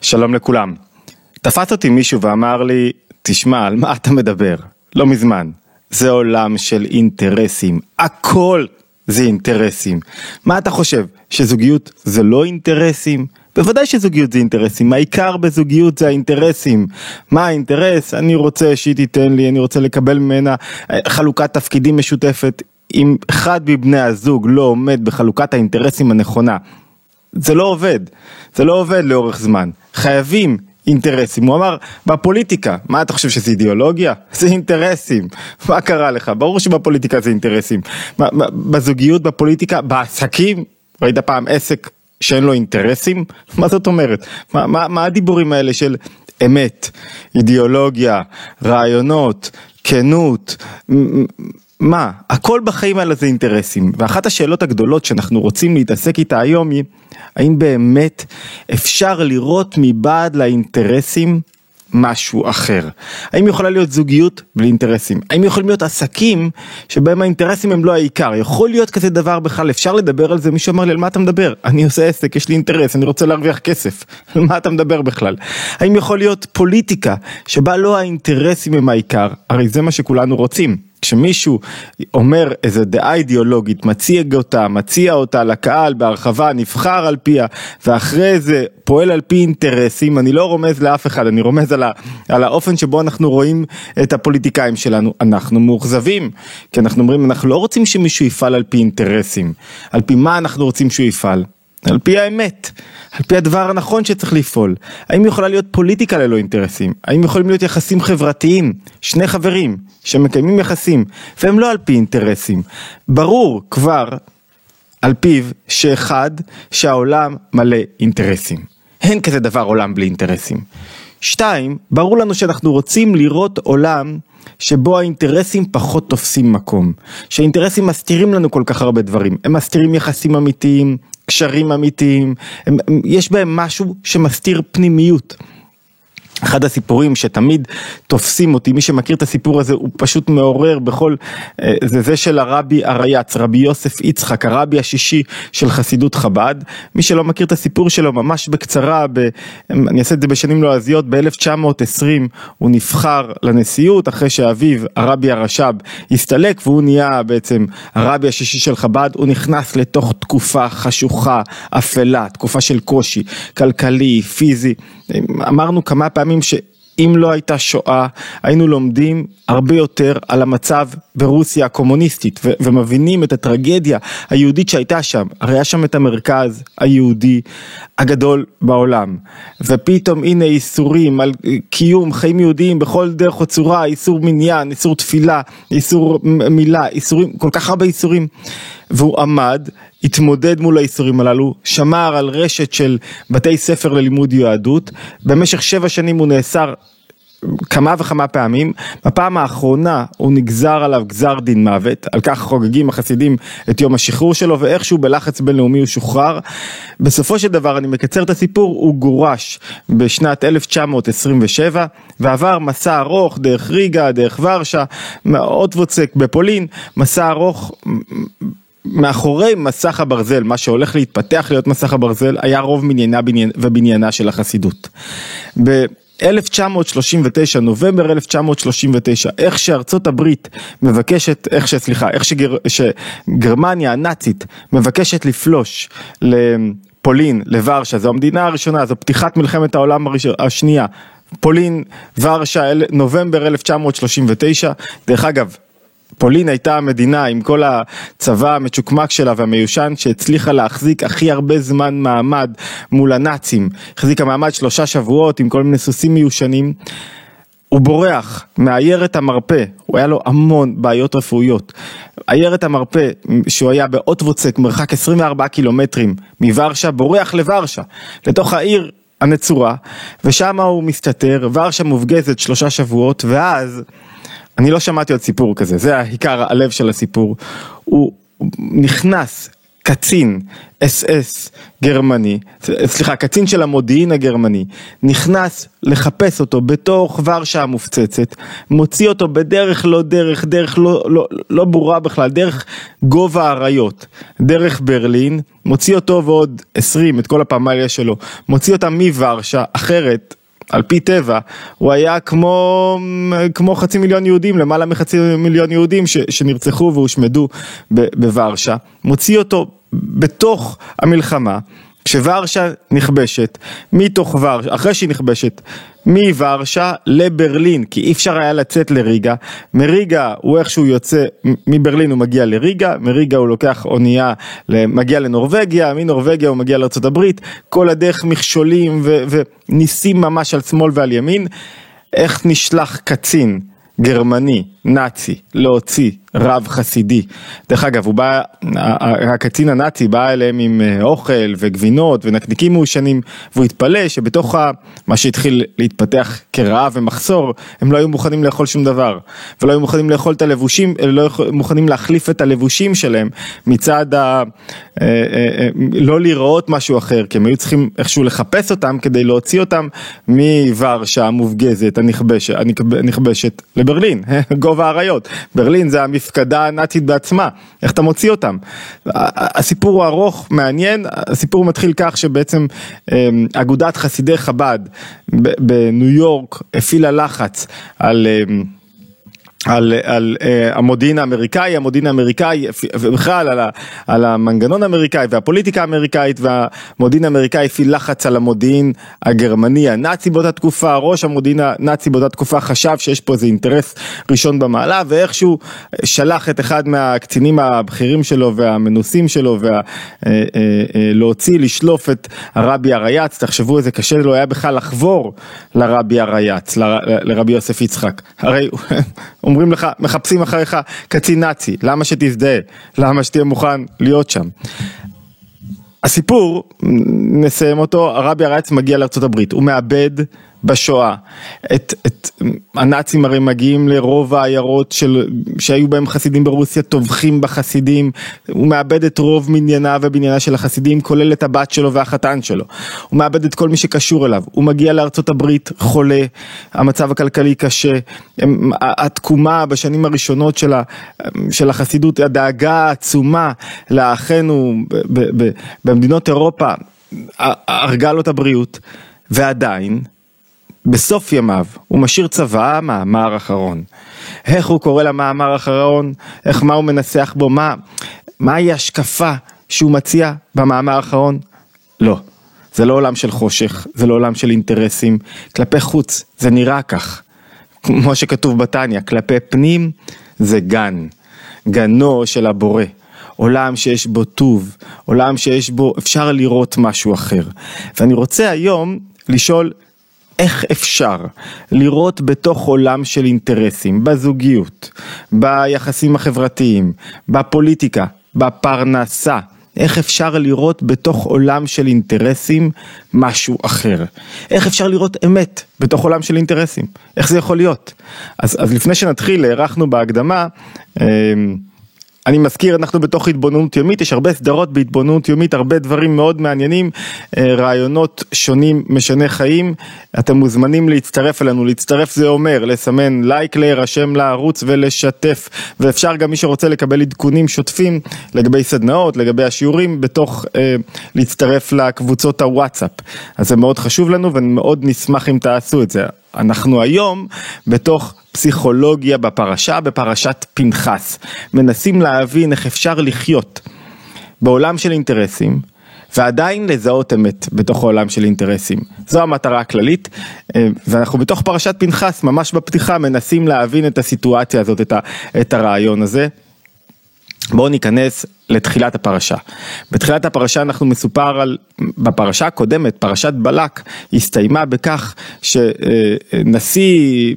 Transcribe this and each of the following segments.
שלום לכולם. תפס אותי מישהו ואמר לי, תשמע, על מה אתה מדבר? לא מזמן. זה עולם של אינטרסים. הכל זה אינטרסים. מה אתה חושב, שזוגיות זה לא אינטרסים? בוודאי שזוגיות זה אינטרסים, העיקר בזוגיות זה האינטרסים. מה האינטרס? אני רוצה שהיא תיתן לי, אני רוצה לקבל ממנה אה, חלוקת תפקידים משותפת. אם אחד מבני הזוג לא עומד בחלוקת האינטרסים הנכונה, זה לא עובד, זה לא עובד לאורך זמן. חייבים אינטרסים. הוא אמר, בפוליטיקה, מה אתה חושב שזה אידיאולוגיה? זה אינטרסים. מה קרה לך? ברור שבפוליטיקה זה אינטרסים. בזוגיות, בפוליטיקה, בעסקים, ראית פעם עסק שאין לו אינטרסים? מה זאת אומרת? מה, מה, מה הדיבורים האלה של אמת, אידיאולוגיה, רעיונות, כנות? מה? הכל בחיים האלה זה אינטרסים. ואחת השאלות הגדולות שאנחנו רוצים להתעסק איתה היום היא, האם באמת אפשר לראות מבעד לאינטרסים משהו אחר? האם יכולה להיות זוגיות בלי אינטרסים? האם יכולים להיות עסקים שבהם האינטרסים הם לא העיקר? יכול להיות כזה דבר בכלל, אפשר לדבר על זה? מישהו אמר לי, על מה אתה מדבר? אני עושה עסק, יש לי אינטרס, אני רוצה להרוויח כסף. על מה אתה מדבר בכלל? האם יכול להיות פוליטיקה שבה לא האינטרסים הם העיקר? הרי זה מה שכולנו רוצים. כשמישהו אומר איזה דעה אידיאולוגית, מציג אותה, מציע אותה לקהל בהרחבה, נבחר על פיה, ואחרי זה פועל על פי אינטרסים, אני לא רומז לאף אחד, אני רומז על, ה, על האופן שבו אנחנו רואים את הפוליטיקאים שלנו. אנחנו מאוכזבים, כי אנחנו אומרים, אנחנו לא רוצים שמישהו יפעל על פי אינטרסים. על פי מה אנחנו רוצים שהוא יפעל? על פי האמת, על פי הדבר הנכון שצריך לפעול. האם יכולה להיות פוליטיקה ללא אינטרסים? האם יכולים להיות יחסים חברתיים? שני חברים שמקיימים יחסים, והם לא על פי אינטרסים. ברור כבר על פיו שאחד, שהעולם מלא אינטרסים. אין כזה דבר עולם בלי אינטרסים. שתיים, ברור לנו שאנחנו רוצים לראות עולם שבו האינטרסים פחות תופסים מקום. שהאינטרסים מסתירים לנו כל כך הרבה דברים. הם מסתירים יחסים אמיתיים, קשרים אמיתיים, הם, הם, יש בהם משהו שמסתיר פנימיות. אחד הסיפורים שתמיד תופסים אותי, מי שמכיר את הסיפור הזה הוא פשוט מעורר בכל, אה, זה זה של הרבי הרייץ, רבי יוסף יצחק, הרבי השישי של חסידות חב"ד. מי שלא מכיר את הסיפור שלו ממש בקצרה, ב, אני אעשה את זה בשנים לועזיות, ב-1920 הוא נבחר לנשיאות אחרי שאביו הרבי הרש"ב הסתלק והוא נהיה בעצם הרבי השישי של חב"ד, הוא נכנס לתוך תקופה חשוכה, אפלה, תקופה של קושי, כלכלי, פיזי. אמרנו כמה פעמים שאם לא הייתה שואה, היינו לומדים הרבה יותר על המצב ברוסיה הקומוניסטית ו- ומבינים את הטרגדיה היהודית שהייתה שם. הרי היה שם את המרכז היהודי הגדול בעולם. ופתאום הנה איסורים על קיום חיים יהודיים בכל דרך או צורה, איסור מניין, איסור תפילה, איסור מילה, איסורים, כל כך הרבה איסורים. והוא עמד, התמודד מול האיסורים הללו, שמר על רשת של בתי ספר ללימוד יהדות, במשך שבע שנים הוא נאסר כמה וכמה פעמים, בפעם האחרונה הוא נגזר עליו גזר דין מוות, על כך חוגגים החסידים את יום השחרור שלו ואיכשהו בלחץ בינלאומי הוא שוחרר. בסופו של דבר, אני מקצר את הסיפור, הוא גורש בשנת 1927 ועבר מסע ארוך דרך ריגה, דרך ורשה, אוטבוצק בפולין, מסע ארוך מאחורי מסך הברזל, מה שהולך להתפתח להיות מסך הברזל, היה רוב מניינה ובניינה של החסידות. ב-1939, נובמבר 1939, איך שארצות הברית מבקשת, איך ש... סליחה, איך שגר, שגרמניה הנאצית מבקשת לפלוש לפולין, לוורשה, זו המדינה הראשונה, זו פתיחת מלחמת העולם השנייה. פולין, ורשה, נובמבר 1939, דרך אגב, פולין הייתה המדינה עם כל הצבא המצ'וקמק שלה והמיושן שהצליחה להחזיק הכי הרבה זמן מעמד מול הנאצים. החזיקה מעמד שלושה שבועות עם כל מיני סוסים מיושנים. הוא בורח מעיירת המרפא, הוא היה לו המון בעיות רפואיות. עיירת המרפא, שהוא היה באוטבוצק, מרחק 24 קילומטרים מוורשה, בורח לוורשה, לתוך העיר הנצורה, ושם הוא מסתתר, ורשה מופגזת שלושה שבועות, ואז אני לא שמעתי עוד סיפור כזה, זה העיקר הלב של הסיפור. הוא נכנס קצין אס אס גרמני, סליחה, קצין של המודיעין הגרמני, נכנס לחפש אותו בתוך ורשה המופצצת, מוציא אותו בדרך לא דרך, דרך לא, לא, לא ברורה בכלל, דרך גובה האריות, דרך ברלין, מוציא אותו ועוד 20, את כל הפמליה שלו, מוציא אותם מוורשה, אחרת על פי טבע, הוא היה כמו, כמו חצי מיליון יהודים, למעלה מחצי מיליון יהודים ש, שנרצחו והושמדו בוורשה, מוציא אותו בתוך המלחמה, כשוורשה נכבשת, מתוך ורשה, אחרי שהיא נכבשת, מוורשה לברלין, כי אי אפשר היה לצאת לריגה, מריגה הוא איכשהו יוצא, מברלין הוא מגיע לריגה, מריגה הוא לוקח אונייה, מגיע לנורבגיה, מנורבגיה הוא מגיע לארה"ב, כל הדרך מכשולים ו- וניסים ממש על שמאל ועל ימין, איך נשלח קצין גרמני, נאצי, להוציא רב חסידי. דרך אגב, הוא בא, הקצין הנאצי בא אליהם עם אה, אוכל וגבינות ונקניקים מעושנים, והוא התפלא שבתוך מה שהתחיל להתפתח כרעב ומחסור, הם לא היו מוכנים לאכול שום דבר. ולא היו מוכנים לאכול את הלבושים, לא היו מוכנים להחליף את הלבושים שלהם מצד ה... אה, אה, לא לראות משהו אחר, כי הם היו צריכים איכשהו לחפש אותם כדי להוציא אותם מוורשה המופגזת, הנכבשת, הנכבשת לברלין, גובה האריות. ברלין זה המ... המפקדה הנאצית בעצמה, איך אתה מוציא אותם. הסיפור הוא ארוך, מעניין, הסיפור מתחיל כך שבעצם אמ, אגודת חסידי חב"ד בניו יורק הפעילה לחץ על אמ, על, על uh, המודיעין האמריקאי, המודיעין האמריקאי, ובכלל על, על המנגנון האמריקאי והפוליטיקה האמריקאית והמודיעין האמריקאי הפעיל לחץ על המודיעין הגרמני הנאצי באותה תקופה, ראש המודיעין הנאצי באותה תקופה חשב שיש פה איזה אינטרס ראשון במעלה ואיכשהו שלח את אחד מהקצינים הבכירים שלו והמנוסים שלו ולהוציא, אה, אה, לשלוף את הרבי הרייץ, תחשבו איזה קשה לו היה בכלל לחבור לרבי הרייץ, לרבי יוסף יצחק, הרי אומרים לך, מחפשים אחריך קצין נאצי, למה שתזדהה? למה שתהיה מוכן להיות שם? הסיפור, נסיים אותו, הרבי הרייץ מגיע לארה"ב, הוא מאבד בשואה. את, את, הנאצים הרי מגיעים לרוב העיירות של, שהיו בהם חסידים ברוסיה, טובחים בחסידים, הוא מאבד את רוב מנייניו ובניינה של החסידים, כולל את הבת שלו והחתן שלו. הוא מאבד את כל מי שקשור אליו, הוא מגיע לארצות הברית חולה, המצב הכלכלי קשה, התקומה בשנים הראשונות של, ה, של החסידות, הדאגה העצומה לאחינו במדינות אירופה, הרגה לו את הבריאות, ועדיין, בסוף ימיו הוא משאיר צבא, מאמר אחרון. איך הוא קורא למאמר האחרון, איך מה הוא מנסח בו, מה, מהי השקפה שהוא מציע במאמר האחרון? לא. זה לא עולם של חושך, זה לא עולם של אינטרסים, כלפי חוץ זה נראה כך. כמו שכתוב בתניא, כלפי פנים זה גן, גנו של הבורא. עולם שיש בו טוב, עולם שיש בו, אפשר לראות משהו אחר. ואני רוצה היום לשאול איך אפשר לראות בתוך עולם של אינטרסים, בזוגיות, ביחסים החברתיים, בפוליטיקה, בפרנסה, איך אפשר לראות בתוך עולם של אינטרסים משהו אחר? איך אפשר לראות אמת בתוך עולם של אינטרסים? איך זה יכול להיות? אז, אז לפני שנתחיל, הארכנו בהקדמה, אמ, אני מזכיר, אנחנו בתוך התבוננות יומית, יש הרבה סדרות בהתבוננות יומית, הרבה דברים מאוד מעניינים, אה, רעיונות שונים משני חיים, אתם מוזמנים להצטרף אלינו, להצטרף זה אומר לסמן לייק, להירשם לערוץ ולשתף, ואפשר גם מי שרוצה לקבל עדכונים שוטפים לגבי סדנאות, לגבי השיעורים, בתוך אה, להצטרף לקבוצות הוואטסאפ, אז זה מאוד חשוב לנו ומאוד נשמח אם תעשו את זה. אנחנו היום בתוך פסיכולוגיה בפרשה, בפרשת פנחס. מנסים להבין איך אפשר לחיות בעולם של אינטרסים ועדיין לזהות אמת בתוך העולם של אינטרסים. זו המטרה הכללית אה, ואנחנו בתוך פרשת פנחס ממש בפתיחה מנסים להבין את הסיטואציה הזאת, את הרעיון הזה. בואו ניכנס לתחילת הפרשה. בתחילת הפרשה אנחנו מסופר על, בפרשה הקודמת, פרשת בלק, הסתיימה בכך שנשיא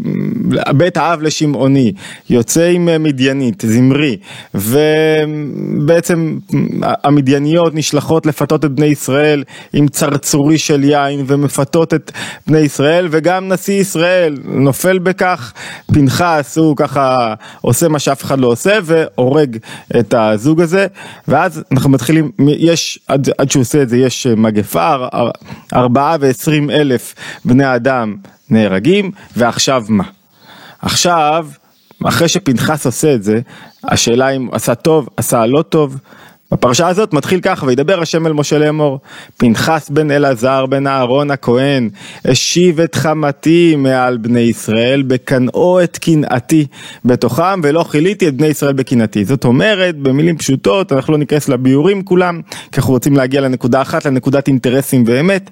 בית האב לשמעוני יוצא עם מדיינית, זמרי, ובעצם המדייניות נשלחות לפתות את בני ישראל עם צרצורי של יין ומפתות את בני ישראל, וגם נשיא ישראל נופל בכך, פנחס הוא ככה עושה מה שאף אחד לא עושה והורג את הזוג הזה. ואז אנחנו מתחילים, יש, עד, עד שהוא עושה את זה יש מגפה, ארבעה ועשרים אלף בני אדם נהרגים, ועכשיו מה? עכשיו, אחרי שפנחס עושה את זה, השאלה אם עשה טוב, עשה לא טוב, בפרשה הזאת מתחיל ככה, וידבר השם אל משה לאמור, פנחס בן אלעזר בן אהרון הכהן, השיב את חמתי מעל בני ישראל, בקנאו את קנאתי בתוכם, ולא כיליתי את בני ישראל בקנאתי. זאת אומרת, במילים פשוטות, אנחנו לא ניכנס לביאורים כולם, כי אנחנו רוצים להגיע לנקודה אחת, לנקודת אינטרסים ואמת,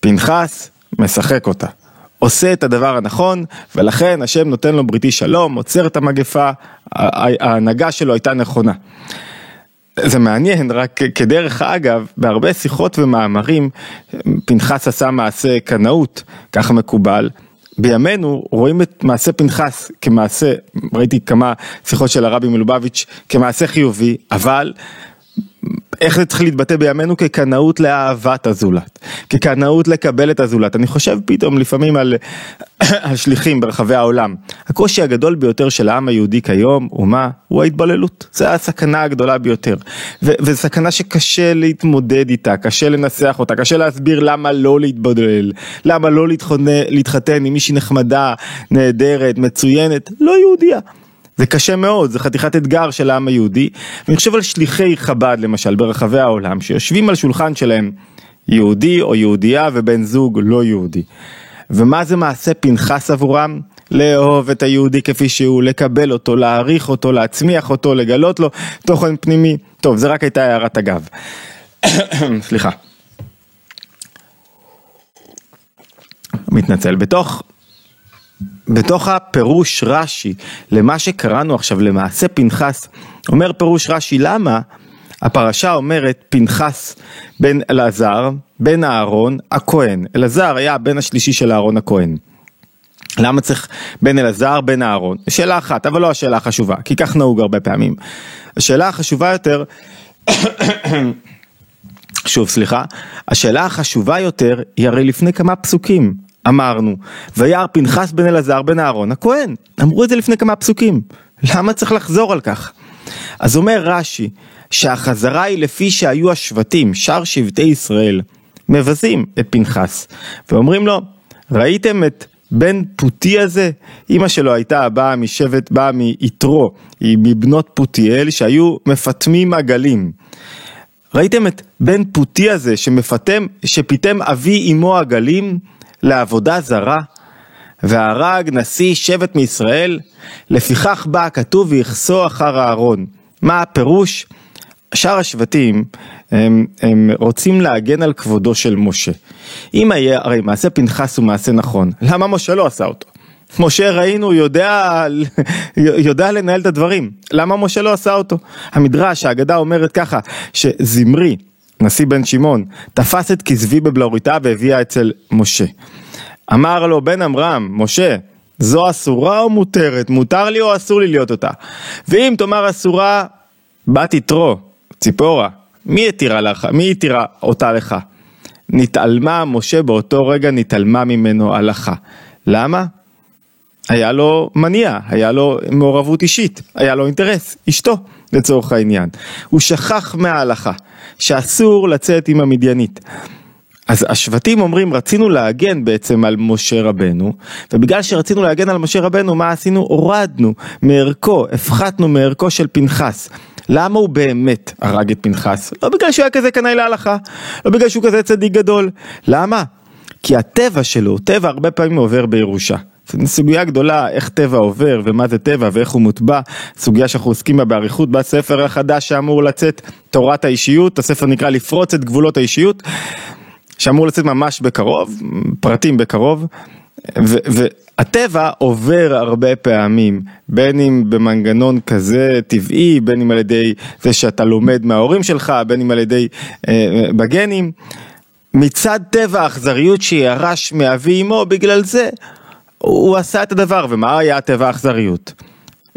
פנחס משחק אותה. עושה את הדבר הנכון, ולכן השם נותן לו בריתי שלום, עוצר את המגפה, ההנהגה שלו הייתה נכונה. זה מעניין, רק כדרך אגב, בהרבה שיחות ומאמרים, פנחס עשה מעשה קנאות, ככה מקובל. בימינו רואים את מעשה פנחס כמעשה, ראיתי כמה שיחות של הרבי מלובביץ' כמעשה חיובי, אבל איך זה צריך להתבטא בימינו כקנאות לאהבת הזולת, כקנאות לקבל את הזולת. אני חושב פתאום לפעמים על השליחים ברחבי העולם. הקושי הגדול ביותר של העם היהודי כיום הוא מה? הוא ההתבוללות. זה הסכנה הגדולה ביותר. וזו סכנה שקשה להתמודד איתה, קשה לנסח אותה, קשה להסביר למה לא להתבולל, למה לא להתחתן עם מישהי נחמדה, נהדרת, מצוינת, לא יהודייה. זה קשה מאוד, זה חתיכת אתגר של העם היהודי. ואני חושב על שליחי חב"ד למשל ברחבי העולם, שיושבים על שולחן שלהם יהודי או יהודייה ובן זוג לא יהודי. ומה זה מעשה פנחס עבורם? לאהוב את היהודי כפי שהוא, לקבל אותו, להעריך אותו, להצמיח אותו, לגלות לו תוכן פנימי. טוב, זה רק הייתה הערת אגב. סליחה. מתנצל. בתוך בתוך הפירוש רש"י למה שקראנו עכשיו למעשה פנחס, אומר פירוש רש"י למה הפרשה אומרת פנחס בן אלעזר, בן אהרון הכהן, אלעזר היה הבן השלישי של אהרון הכהן. למה צריך בן אלעזר, בן אהרון? שאלה אחת, אבל לא השאלה החשובה, כי כך נהוג הרבה פעמים. השאלה החשובה יותר, שוב סליחה, השאלה החשובה יותר היא הרי לפני כמה פסוקים, אמרנו, וירא פנחס בן אלעזר בן אהרון הכהן, אמרו את זה לפני כמה פסוקים, למה צריך לחזור על כך? אז אומר רש"י, שהחזרה היא לפי שהיו השבטים, שאר שבטי ישראל, מבזים את פנחס, ואומרים לו, ראיתם את בן פוטי הזה? אמא שלו הייתה באה משבט, באה מיתרו, היא מבנות פוטיאל שהיו מפטמים עגלים. ראיתם את בן פוטי הזה שמפתם, שפיתם אבי אמו עגלים? לעבודה זרה, והרג נשיא שבט מישראל, לפיכך בא הכתוב ויכסו אחר אהרון. מה הפירוש? שאר השבטים הם, הם רוצים להגן על כבודו של משה. אם היה, הרי מעשה פנחס הוא מעשה נכון, למה משה לא עשה אותו? משה ראינו יודע, יודע לנהל את הדברים, למה משה לא עשה אותו? המדרש, האגדה אומרת ככה, שזמרי נשיא בן שמעון, תפס את כזבי בבלוריתה והביאה אצל משה. אמר לו בן עמרם, משה, זו אסורה או מותרת? מותר לי או אסור לי להיות אותה? ואם תאמר אסורה, בת יתרו, ציפורה, מי התירה לך? מי התירה אותה לך? נתעלמה משה באותו רגע נתעלמה ממנו הלכה. למה? היה לו מניע, היה לו מעורבות אישית, היה לו אינטרס, אשתו לצורך העניין. הוא שכח מההלכה. שאסור לצאת עם המדיינית. אז השבטים אומרים רצינו להגן בעצם על משה רבנו ובגלל שרצינו להגן על משה רבנו מה עשינו? הורדנו מערכו, הפחתנו מערכו של פנחס. למה הוא באמת הרג את פנחס? לא בגלל שהוא היה כזה קנאי להלכה, לא בגלל שהוא כזה צדיק גדול. למה? כי הטבע שלו, טבע הרבה פעמים עובר בירושה. סוגיה גדולה איך טבע עובר ומה זה טבע ואיך הוא מוטבע, סוגיה שאנחנו עוסקים בה באריכות בספר החדש שאמור לצאת, תורת האישיות, הספר נקרא לפרוץ את גבולות האישיות, שאמור לצאת ממש בקרוב, פרטים בקרוב, והטבע עובר הרבה פעמים, בין אם במנגנון כזה טבעי, בין אם על ידי זה שאתה לומד מההורים שלך, בין אם על ידי אה, בגנים. מצד טבע האכזריות שירש מאבי אמו, בגלל זה הוא עשה את הדבר, ומה היה טבע האכזריות?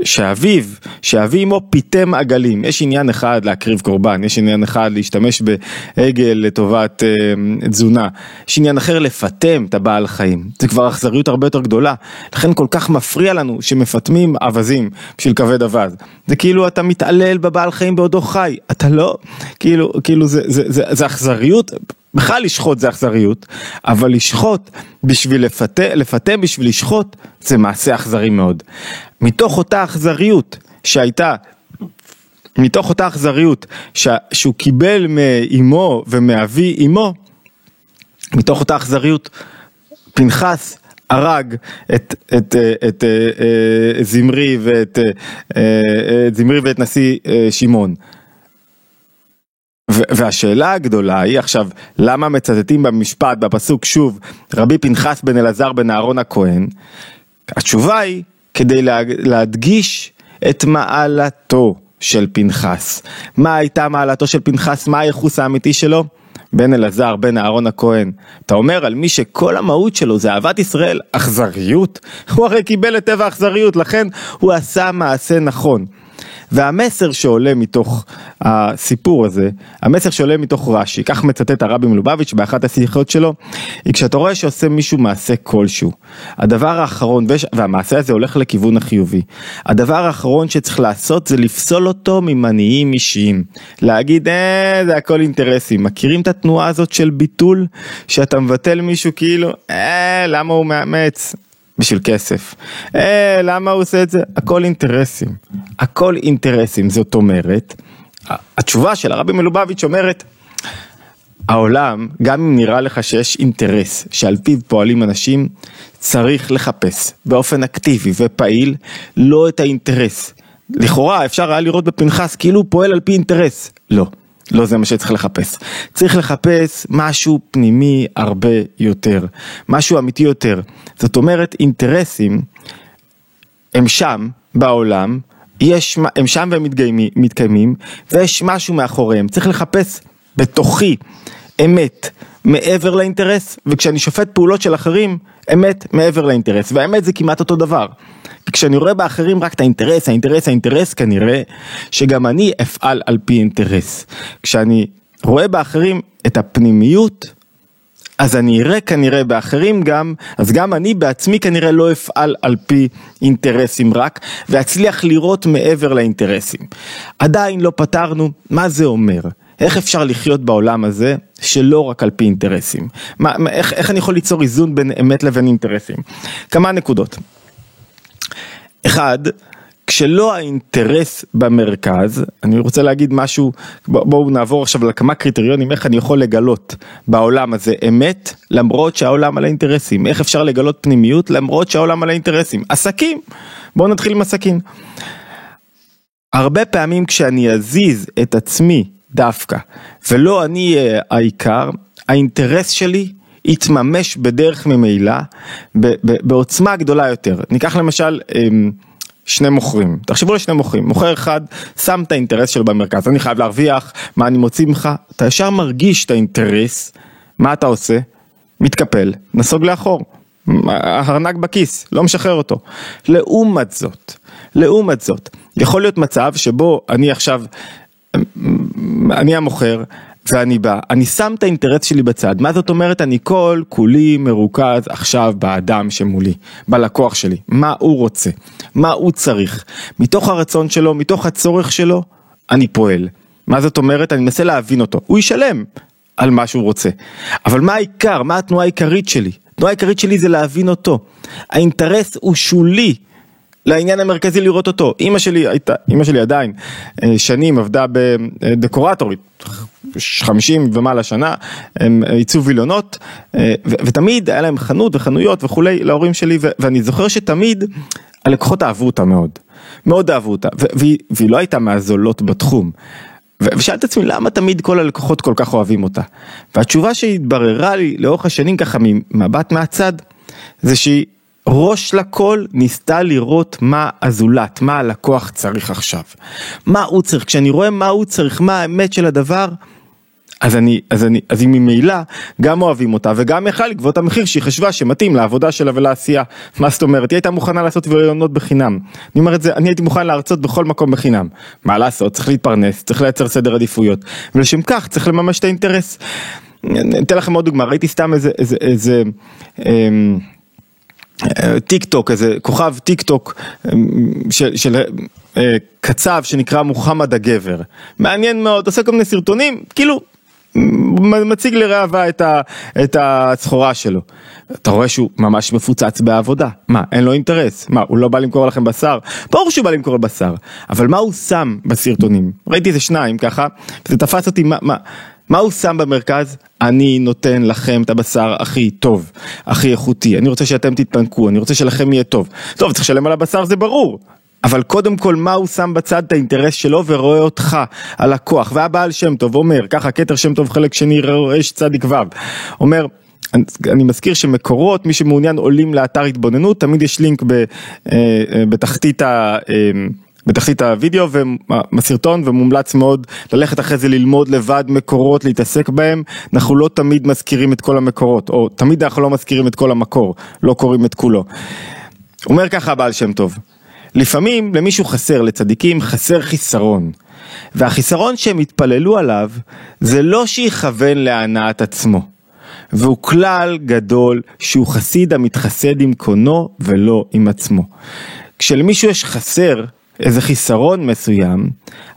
שאביו, שאבי אמו פיתם עגלים, יש עניין אחד להקריב קורבן, יש עניין אחד להשתמש בעגל לטובת אה, תזונה, יש עניין אחר לפטם את הבעל חיים, זה כבר אכזריות הרבה יותר גדולה, לכן כל כך מפריע לנו שמפטמים אווזים בשביל כבד אווז, זה כאילו אתה מתעלל בבעל חיים בעודו חי, אתה לא, כאילו, כאילו זה, זה, זה, זה אכזריות, בכלל לשחוט זה אכזריות, אבל לשחוט בשביל לפטם, לפטם בשביל לשחוט זה מעשה אכזרי מאוד. מתוך אותה אכזריות שהייתה מתוך אותה אכזריות שהוא קיבל מאימו ומאבי אימו, מתוך אותה אכזריות פנחס הרג את, את, את, את, את זמרי ואת את זמרי ואת נשיא שמעון. והשאלה הגדולה היא עכשיו, למה מצטטים במשפט, בפסוק שוב, רבי פנחס בן אלעזר בן אהרון הכהן? התשובה היא, כדי להדגיש את מעלתו של פנחס. מה הייתה מעלתו של פנחס? מה הייחוס האמיתי שלו? בן אלעזר, בן אהרון הכהן. אתה אומר על מי שכל המהות שלו זה אהבת ישראל, אכזריות? הוא הרי קיבל את טבע האכזריות, לכן הוא עשה מעשה נכון. והמסר שעולה מתוך הסיפור הזה, המסר שעולה מתוך רש"י, כך מצטט הרבי מלובביץ' באחת השיחות שלו, היא כשאתה רואה שעושה מישהו מעשה כלשהו, הדבר האחרון, והמעשה הזה הולך לכיוון החיובי, הדבר האחרון שצריך לעשות זה לפסול אותו ממניעים אישיים, להגיד אה זה הכל אינטרסים, מכירים את התנועה הזאת של ביטול, שאתה מבטל מישהו כאילו אה למה הוא מאמץ, בשביל כסף. אה, למה הוא עושה את זה? הכל אינטרסים. הכל אינטרסים. זאת אומרת, התשובה של הרבי מלובביץ' אומרת, העולם, גם אם נראה לך שיש אינטרס שעל פיו פועלים אנשים, צריך לחפש באופן אקטיבי ופעיל לא את האינטרס. לכאורה אפשר היה לראות בפנחס כאילו הוא פועל על פי אינטרס. לא. לא זה מה שצריך לחפש. צריך לחפש משהו פנימי הרבה יותר, משהו אמיתי יותר. זאת אומרת, אינטרסים הם שם בעולם, יש, הם שם והם מתקיימים, מתקיימים, ויש משהו מאחוריהם. צריך לחפש בתוכי אמת מעבר לאינטרס, וכשאני שופט פעולות של אחרים, אמת מעבר לאינטרס, והאמת זה כמעט אותו דבר. כשאני רואה באחרים רק את האינטרס, האינטרס, האינטרס, כנראה שגם אני אפעל על פי אינטרס. כשאני רואה באחרים את הפנימיות, אז אני אראה כנראה באחרים גם, אז גם אני בעצמי כנראה לא אפעל על פי אינטרסים רק, ואצליח לראות מעבר לאינטרסים. עדיין לא פתרנו מה זה אומר. איך אפשר לחיות בעולם הזה שלא רק על פי אינטרסים? מה, איך, איך אני יכול ליצור איזון בין אמת לבין אינטרסים? כמה נקודות. אחד, כשלא האינטרס במרכז, אני רוצה להגיד משהו, בואו נעבור עכשיו לכמה קריטריונים, איך אני יכול לגלות בעולם הזה אמת, למרות שהעולם על האינטרסים, איך אפשר לגלות פנימיות, למרות שהעולם על האינטרסים. עסקים, בואו נתחיל עם עסקים. הרבה פעמים כשאני אזיז את עצמי דווקא, ולא אני העיקר, האינטרס שלי יתממש בדרך ממילא בעוצמה גדולה יותר. ניקח למשל אמ, שני מוכרים, תחשבו על שני מוכרים, מוכר אחד שם את האינטרס שלו במרכז, אני חייב להרוויח, מה אני מוציא ממך, אתה ישר מרגיש את האינטרס, מה אתה עושה? מתקפל, נסוג לאחור, הארנק בכיס, לא משחרר אותו. לעומת זאת, לעומת זאת, יכול להיות מצב שבו אני עכשיו, אני המוכר, ואני בא, אני שם את האינטרס שלי בצד, מה זאת אומרת? אני כל כולי מרוכז עכשיו באדם שמולי, בלקוח שלי, מה הוא רוצה, מה הוא צריך, מתוך הרצון שלו, מתוך הצורך שלו, אני פועל. מה זאת אומרת? אני מנסה להבין אותו, הוא ישלם על מה שהוא רוצה, אבל מה העיקר, מה התנועה העיקרית שלי? התנועה העיקרית שלי זה להבין אותו, האינטרס הוא שולי. לעניין המרכזי לראות אותו. אימא שלי הייתה, אימא שלי עדיין אה, שנים עבדה בדקורטורית, 50 ומעלה שנה, הם ייצאו וילונות, אה, ותמיד היה להם חנות וחנויות וכולי להורים שלי, ואני זוכר שתמיד הלקוחות אהבו אותה מאוד, מאוד אהבו אותה, והיא לא הייתה מהזולות בתחום. ושאלתי את עצמי למה תמיד כל הלקוחות כל כך אוהבים אותה. והתשובה שהתבררה לי לאורך השנים ככה ממבט מהצד, זה שהיא ראש לכל ניסתה לראות מה הזולת, מה הלקוח צריך עכשיו. מה הוא צריך, כשאני רואה מה הוא צריך, מה האמת של הדבר, אז אני, אז אני, אז היא ממילא גם אוהבים אותה וגם יכלה לגבות את המחיר שהיא חשבה שמתאים לעבודה שלה ולעשייה. מה זאת אומרת? היא הייתה מוכנה לעשות ויליונות בחינם. אני אומר את זה, אני הייתי מוכן להרצות בכל מקום בחינם. מה לעשות? צריך להתפרנס, צריך לייצר סדר עדיפויות. ולשם כך צריך לממש את האינטרס. אני אתן לכם עוד דוגמה, ראיתי סתם איזה, איזה, איזה, אמ, טיק טוק, איזה כוכב טיק טוק אמ, של, של אה, קצב שנקרא מוחמד הגבר. מעניין מאוד, עושה כל מיני סרטונים, כאילו מציג לראווה את, את הסחורה שלו. אתה רואה שהוא ממש מפוצץ בעבודה. מה, אין לו אינטרס? מה, הוא לא בא למכור לכם בשר? ברור שהוא בא למכור בשר. אבל מה הוא שם בסרטונים? ראיתי איזה שניים ככה, וזה תפס אותי, מה, מה, מה הוא שם במרכז? אני נותן לכם את הבשר הכי טוב, הכי איכותי, אני רוצה שאתם תתפנקו, אני רוצה שלכם יהיה טוב. טוב, צריך לשלם על הבשר זה ברור, אבל קודם כל מה הוא שם בצד? את האינטרס שלו ורואה אותך, הלקוח, והבעל שם טוב אומר, ככה כתר שם טוב חלק שני רש צדיק ו', אומר אני, אני מזכיר שמקורות, מי שמעוניין עולים לאתר התבוננות, תמיד יש לינק ב, אה, אה, בתחתית ה... אה, בתחתית הוידאו ובסרטון ומומלץ מאוד ללכת אחרי זה ללמוד לבד מקורות, להתעסק בהם, אנחנו לא תמיד מזכירים את כל המקורות, או תמיד אנחנו לא מזכירים את כל המקור, לא קוראים את כולו. אומר ככה הבעל שם טוב, לפעמים למישהו חסר, לצדיקים חסר חיסרון. והחיסרון שהם התפללו עליו זה לא שיכוון להנאת עצמו. והוא כלל גדול שהוא חסיד המתחסד עם קונו ולא עם עצמו. כשלמישהו יש חסר איזה חיסרון מסוים,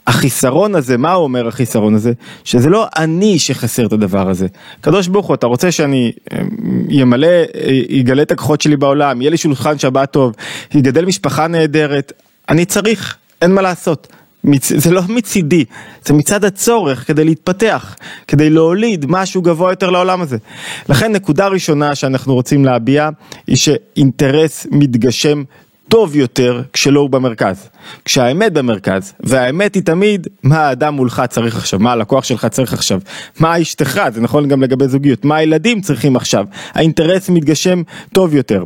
החיסרון הזה, מה הוא אומר החיסרון הזה? שזה לא אני שחסר את הדבר הזה. קדוש ברוך הוא, אתה רוצה שאני ימלא, יגלה את הכוחות שלי בעולם, יהיה לי שולחן שבת טוב, יגדל משפחה נהדרת, אני צריך, אין מה לעשות. זה לא מצידי, זה מצד הצורך כדי להתפתח, כדי להוליד משהו גבוה יותר לעולם הזה. לכן נקודה ראשונה שאנחנו רוצים להביע היא שאינטרס מתגשם טוב יותר כשלא הוא במרכז. כשהאמת במרכז, והאמת היא תמיד מה האדם מולך צריך עכשיו, מה הלקוח שלך צריך עכשיו, מה אשתך, זה נכון גם לגבי זוגיות, מה הילדים צריכים עכשיו, האינטרס מתגשם טוב יותר.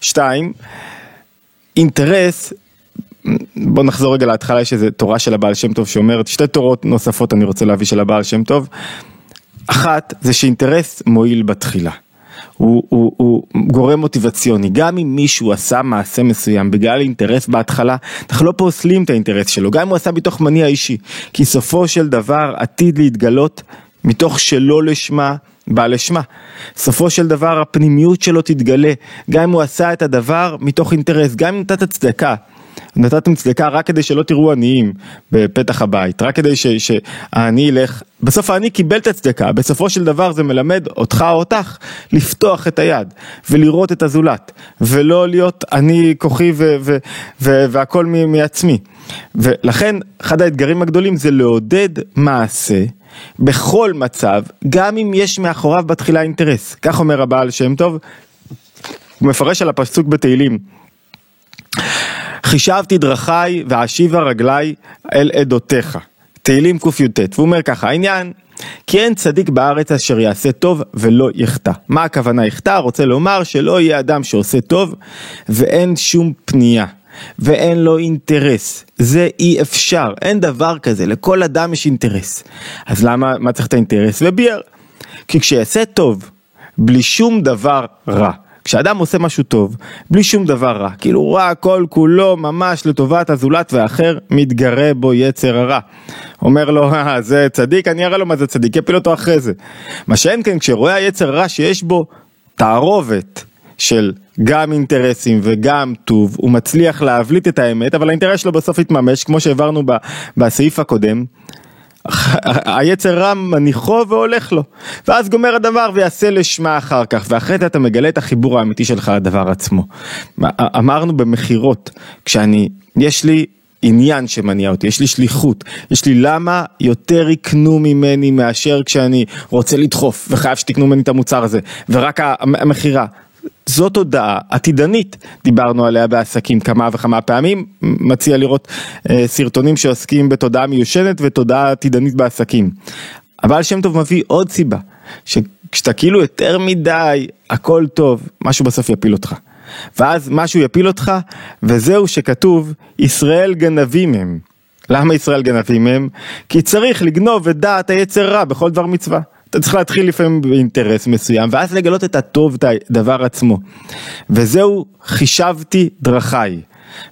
שתיים, אינטרס בוא נחזור רגע להתחלה, יש איזה תורה של הבעל שם טוב שאומרת, שתי תורות נוספות אני רוצה להביא של הבעל שם טוב. אחת, זה שאינטרס מועיל בתחילה. הוא, הוא, הוא גורם מוטיבציוני, גם אם מישהו עשה מעשה מסוים בגלל אינטרס בהתחלה, אנחנו לא פוסלים את האינטרס שלו, גם אם הוא עשה מתוך מניע אישי, כי סופו של דבר עתיד להתגלות מתוך שלא לשמה בא לשמה. סופו של דבר הפנימיות שלו תתגלה, גם אם הוא עשה את הדבר מתוך אינטרס, גם אם נתת צדקה. נתתם צדקה רק כדי שלא תראו עניים בפתח הבית, רק כדי שהעני ילך, בסוף העני קיבל את הצדקה, בסופו של דבר זה מלמד אותך או אותך לפתוח את היד ולראות את הזולת, ולא להיות אני כוחי והכל מעצמי. ולכן אחד האתגרים הגדולים זה לעודד מעשה. בכל מצב, גם אם יש מאחוריו בתחילה אינטרס. כך אומר הבעל שם טוב, הוא מפרש על הפסוק בתהילים. חישבתי דרכיי ואשיבה רגליי אל עדותיך. תהילים קי"ט, והוא אומר ככה, העניין, כי אין צדיק בארץ אשר יעשה טוב ולא יחטא. מה הכוונה יחטא? רוצה לומר שלא יהיה אדם שעושה טוב ואין שום פנייה. ואין לו אינטרס, זה אי אפשר, אין דבר כזה, לכל אדם יש אינטרס. אז למה, מה צריך את האינטרס? וביאר. כי כשיעשה טוב, בלי שום דבר רע, כשאדם עושה משהו טוב, בלי שום דבר רע, כאילו רע כל כולו ממש לטובת הזולת והאחר, מתגרה בו יצר הרע. אומר לו, אה, זה צדיק, אני אראה לו מה זה צדיק, יפיל אותו אחרי זה. מה שאין כן, כשרואה היצר הרע שיש בו תערובת של גם אינטרסים וגם טוב, הוא מצליח להבליט את האמת, אבל האינטרס שלו בסוף יתממש, כמו שהעברנו בסעיף הקודם. היצר רע מניחו והולך לו, ואז גומר הדבר ויעשה לשמה אחר כך, ואחרי זה אתה מגלה את החיבור האמיתי שלך לדבר עצמו. אמרנו במכירות, כשאני, יש לי עניין שמניע אותי, יש לי שליחות, יש לי למה יותר יקנו ממני מאשר כשאני רוצה לדחוף וחייב שתקנו ממני את המוצר הזה, ורק המכירה. זאת הודעה עתידנית, דיברנו עליה בעסקים כמה וכמה פעמים, מציע לראות אה, סרטונים שעוסקים בתודעה מיושנת ותודעה עתידנית בעסקים. אבל שם טוב מביא עוד סיבה, שכשאתה כאילו יותר מדי הכל טוב, משהו בסוף יפיל אותך. ואז משהו יפיל אותך, וזהו שכתוב, ישראל גנבים הם. למה ישראל גנבים הם? כי צריך לגנוב את דעת היצר רע בכל דבר מצווה. אתה צריך להתחיל לפעמים באינטרס מסוים, ואז לגלות את הטוב, את הדבר עצמו. וזהו, חישבתי דרכיי.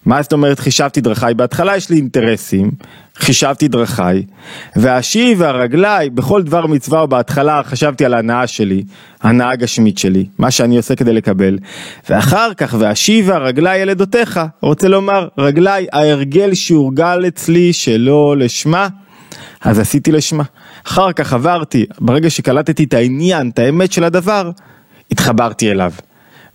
מה זאת אומרת חישבתי דרכיי? בהתחלה יש לי אינטרסים, חישבתי דרכיי, והשיב והרגליי בכל דבר מצווה ובהתחלה חשבתי על ההנאה שלי, ההנאה הגשמית שלי, מה שאני עושה כדי לקבל, ואחר כך והשיב והרגליי אל עדותיך, רוצה לומר רגליי ההרגל שהורגל אצלי שלא לשמה, אז עשיתי לשמה. אחר כך עברתי, ברגע שקלטתי את העניין, את האמת של הדבר, התחברתי אליו.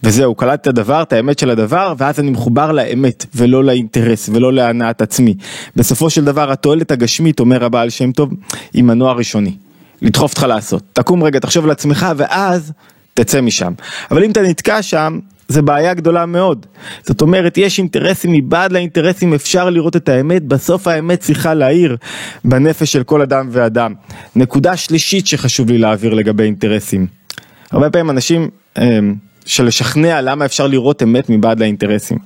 וזהו, קלטתי את הדבר, את האמת של הדבר, ואז אני מחובר לאמת, ולא לאינטרס, ולא להנאת עצמי. בסופו של דבר, התועלת הגשמית, אומר הבעל שם טוב, היא מנוע ראשוני. לדחוף אותך לעשות. תקום רגע, תחשוב על עצמך, ואז תצא משם. אבל אם אתה נתקע שם, זה בעיה גדולה מאוד. זאת אומרת, יש אינטרסים, מבעד לאינטרסים אפשר לראות את האמת, בסוף האמת צריכה להאיר בנפש של כל אדם ואדם. נקודה שלישית שחשוב לי להעביר לגבי אינטרסים. הרבה פעמים אנשים... אמ, של לשכנע למה אפשר לראות אמת מבעד לאינטרסים.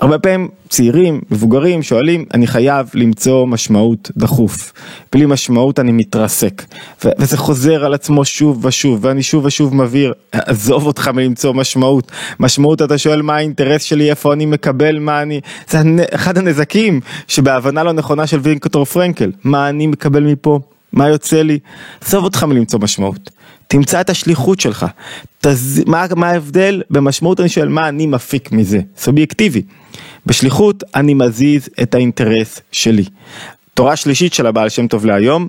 הרבה פעמים צעירים, מבוגרים, שואלים, אני חייב למצוא משמעות דחוף. בלי משמעות אני מתרסק. ו- וזה חוזר על עצמו שוב ושוב, ואני שוב ושוב מבהיר, עזוב אותך מלמצוא משמעות. משמעות אתה שואל מה האינטרס שלי, איפה אני מקבל, מה אני... זה אחד הנזקים שבהבנה לא נכונה של וינקוטור פרנקל. מה אני מקבל מפה, מה יוצא לי. עזוב אותך מלמצוא משמעות. תמצא את השליחות שלך. תז... מה, מה ההבדל? במשמעות אני שואל מה אני מפיק מזה, סובייקטיבי. בשליחות אני מזיז את האינטרס שלי. תורה שלישית של הבעל שם טוב להיום.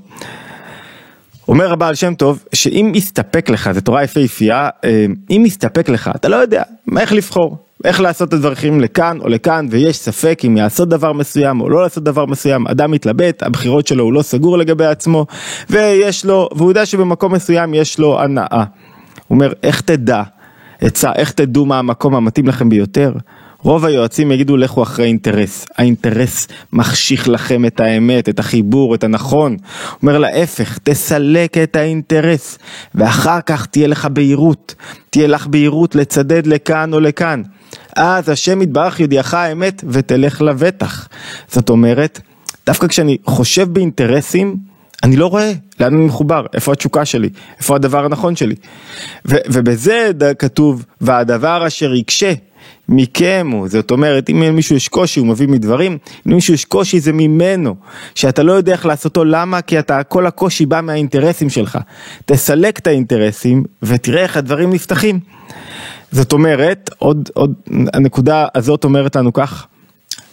אומר הבעל שם טוב שאם יסתפק לך, זו תורה יפהפייה, אה, אם יסתפק לך, אתה לא יודע איך לבחור, איך לעשות את הדברים לכאן או לכאן, ויש ספק אם יעשות דבר מסוים או לא לעשות דבר מסוים, אדם מתלבט, הבחירות שלו הוא לא סגור לגבי עצמו, ויש לו, והוא יודע שבמקום מסוים יש לו הנאה. הוא אומר, איך תדע, עצה, איך תדעו מה המקום המתאים לכם ביותר? רוב היועצים יגידו לכו אחרי אינטרס, האינטרס מחשיך לכם את האמת, את החיבור, את הנכון. אומר להפך, תסלק את האינטרס, ואחר כך תהיה לך בהירות, תהיה לך בהירות לצדד לכאן או לכאן. אז השם יתברך יודיעך האמת ותלך לבטח. זאת אומרת, דווקא כשאני חושב באינטרסים, אני לא רואה לאן אני מחובר, איפה התשוקה שלי, איפה הדבר הנכון שלי. ו- ובזה כתוב, והדבר אשר יקשה מכם הוא, זאת אומרת, אם למישהו יש קושי הוא מביא מדברים, אם למישהו יש קושי זה ממנו, שאתה לא יודע איך לעשותו, למה? כי אתה, כל הקושי בא מהאינטרסים שלך. תסלק את האינטרסים ותראה איך הדברים נפתחים. זאת אומרת, עוד, עוד, הנקודה הזאת אומרת לנו כך,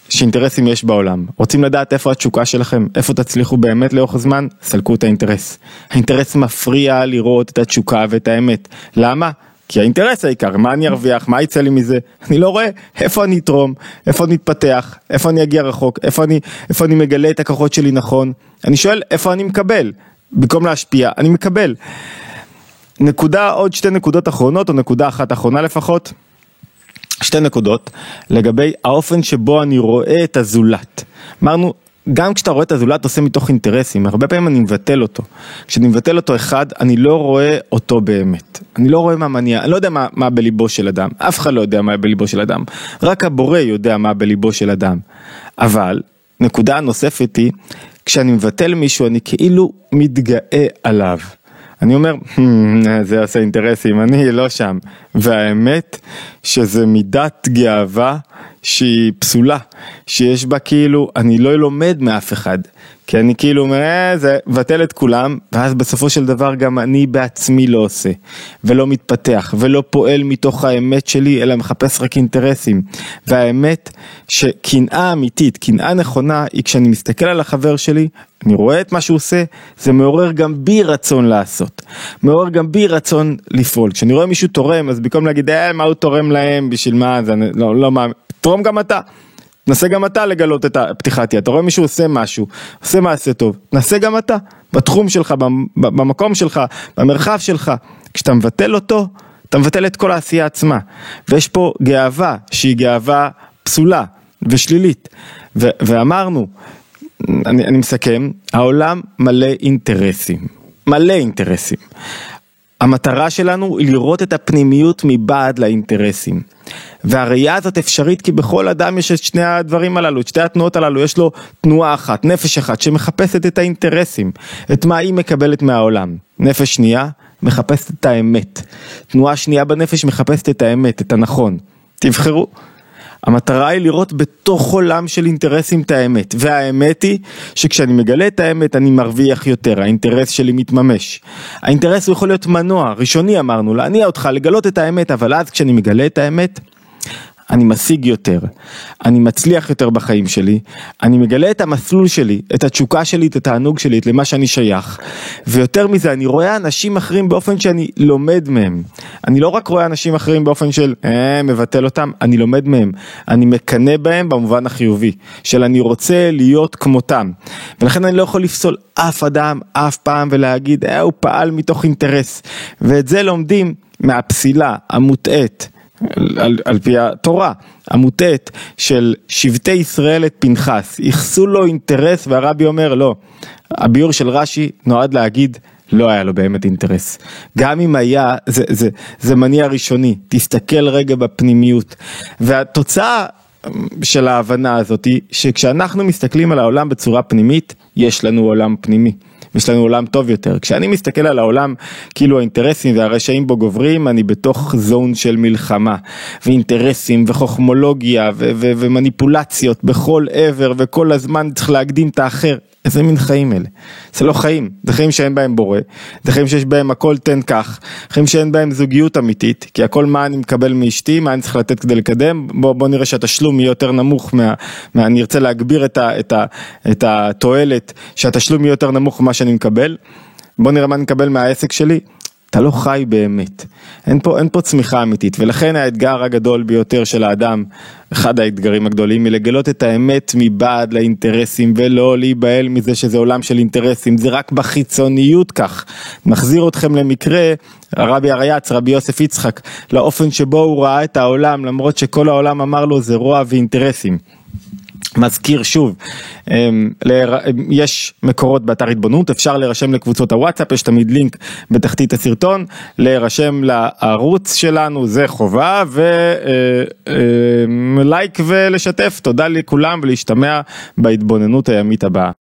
שאינטרסים יש בעולם. רוצים לדעת איפה התשוקה שלכם, איפה תצליחו באמת לאורך זמן? סלקו את האינטרס. האינטרס מפריע לראות את התשוקה ואת האמת. למה? כי האינטרס העיקר, מה אני ארוויח, מה יצא לי מזה, אני לא רואה איפה אני אתרום, איפה אני אתפתח, איפה אני אגיע רחוק, איפה אני, איפה אני מגלה את הכוחות שלי נכון, אני שואל איפה אני מקבל, במקום להשפיע, אני מקבל. נקודה, עוד שתי נקודות אחרונות, או נקודה אחת אחרונה לפחות, שתי נקודות, לגבי האופן שבו אני רואה את הזולת. אמרנו, גם כשאתה רואה את הזולת עושה מתוך אינטרסים, הרבה פעמים אני מבטל אותו. כשאני מבטל אותו אחד, אני לא רואה אותו באמת. אני לא רואה מה מניע, אני לא יודע מה, מה בליבו של אדם, אף אחד לא יודע מה בליבו של אדם, רק הבורא יודע מה בליבו של אדם. אבל, נקודה נוספת היא, כשאני מבטל מישהו אני כאילו מתגאה עליו. אני אומר, hmm, זה עושה אינטרסים, אני לא שם. והאמת שזה מידת גאווה שהיא פסולה, שיש בה כאילו, אני לא לומד מאף אחד. כי אני כאילו אומר, אה, זה מבטל את כולם, ואז בסופו של דבר גם אני בעצמי לא עושה, ולא מתפתח, ולא פועל מתוך האמת שלי, אלא מחפש רק אינטרסים. והאמת שקנאה אמיתית, קנאה נכונה, היא כשאני מסתכל על החבר שלי, אני רואה את מה שהוא עושה, זה מעורר גם בי רצון לעשות. מעורר גם בי רצון לפעול. כשאני רואה מישהו תורם, אז במקום להגיד, אה, מה הוא תורם להם, בשביל מה, זה לא, לא מה, תרום גם אתה. נסה גם אתה לגלות את הפתיחת יד, אתה רואה מישהו עושה משהו, עושה מעשה טוב, נסה גם אתה, בתחום שלך, במקום שלך, במרחב שלך, כשאתה מבטל אותו, אתה מבטל את כל העשייה עצמה, ויש פה גאווה שהיא גאווה פסולה ושלילית, ו- ואמרנו, אני, אני מסכם, העולם מלא אינטרסים, מלא אינטרסים. המטרה שלנו היא לראות את הפנימיות מבעד לאינטרסים. והראייה הזאת אפשרית כי בכל אדם יש את שני הדברים הללו, את שתי התנועות הללו, יש לו תנועה אחת, נפש אחת שמחפשת את האינטרסים, את מה היא מקבלת מהעולם. נפש שנייה מחפשת את האמת. תנועה שנייה בנפש מחפשת את האמת, את הנכון. תבחרו. המטרה היא לראות בתוך עולם של אינטרסים את האמת, והאמת היא שכשאני מגלה את האמת אני מרוויח יותר, האינטרס שלי מתממש. האינטרס הוא יכול להיות מנוע, ראשוני אמרנו, להניע אותך, לגלות את האמת, אבל אז כשאני מגלה את האמת, אני משיג יותר, אני מצליח יותר בחיים שלי, אני מגלה את המסלול שלי, את התשוקה שלי, את התענוג שלי, את למה שאני שייך, ויותר מזה, אני רואה אנשים אחרים באופן שאני לומד מהם. אני לא רק רואה אנשים אחרים באופן של אה, מבטל אותם, אני לומד מהם, אני מקנא בהם במובן החיובי, של אני רוצה להיות כמותם, ולכן אני לא יכול לפסול אף אדם, אף פעם, ולהגיד, אה, הוא פעל מתוך אינטרס, ואת זה לומדים מהפסילה המוטעית. על, על פי התורה המוטעת של שבטי ישראל את פנחס, ייחסו לו אינטרס והרבי אומר לא, הביאור של רש"י נועד להגיד לא היה לו באמת אינטרס. גם אם היה, זה, זה, זה מניע ראשוני, תסתכל רגע בפנימיות. והתוצאה של ההבנה הזאת היא שכשאנחנו מסתכלים על העולם בצורה פנימית, יש לנו עולם פנימי. יש לנו עולם טוב יותר. כשאני מסתכל על העולם כאילו האינטרסים והרשעים בו גוברים, אני בתוך זון של מלחמה, ואינטרסים וחוכמולוגיה ומניפולציות בכל עבר, וכל הזמן צריך להקדים את האחר. איזה מין חיים אלה? זה לא חיים, זה חיים שאין בהם בורא, זה חיים שיש בהם הכל תן כך, חיים שאין בהם זוגיות אמיתית, כי הכל מה אני מקבל מאשתי, מה אני צריך לתת כדי לקדם, בוא, בוא נראה שהתשלום יהיה יותר נמוך, מה, מה, אני ארצה להגביר את, ה, את, ה, את התועלת, שהתשלום יהיה יותר נמוך ממה שאני מקבל, בוא נראה מה אני מקבל מהעסק שלי, אתה לא חי באמת, אין פה, אין פה צמיחה אמיתית, ולכן האתגר הגדול ביותר של האדם, אחד האתגרים הגדולים, היא לגלות את האמת מבעד לאינטרסים, ולא להיבהל מזה שזה עולם של אינטרסים, זה רק בחיצוניות כך. מחזיר אתכם למקרה, הרבי הרייץ, רבי יוסף יצחק, לאופן שבו הוא ראה את העולם, למרות שכל העולם אמר לו זה רוע ואינטרסים. מזכיר שוב, אמ, יש מקורות באתר התבוננות, אפשר להירשם לקבוצות הוואטסאפ, יש תמיד לינק בתחתית הסרטון, להירשם לערוץ שלנו, זה חובה, ולייק אה, אמ, ולשתף, תודה לכולם ולהשתמע בהתבוננות הימית הבאה.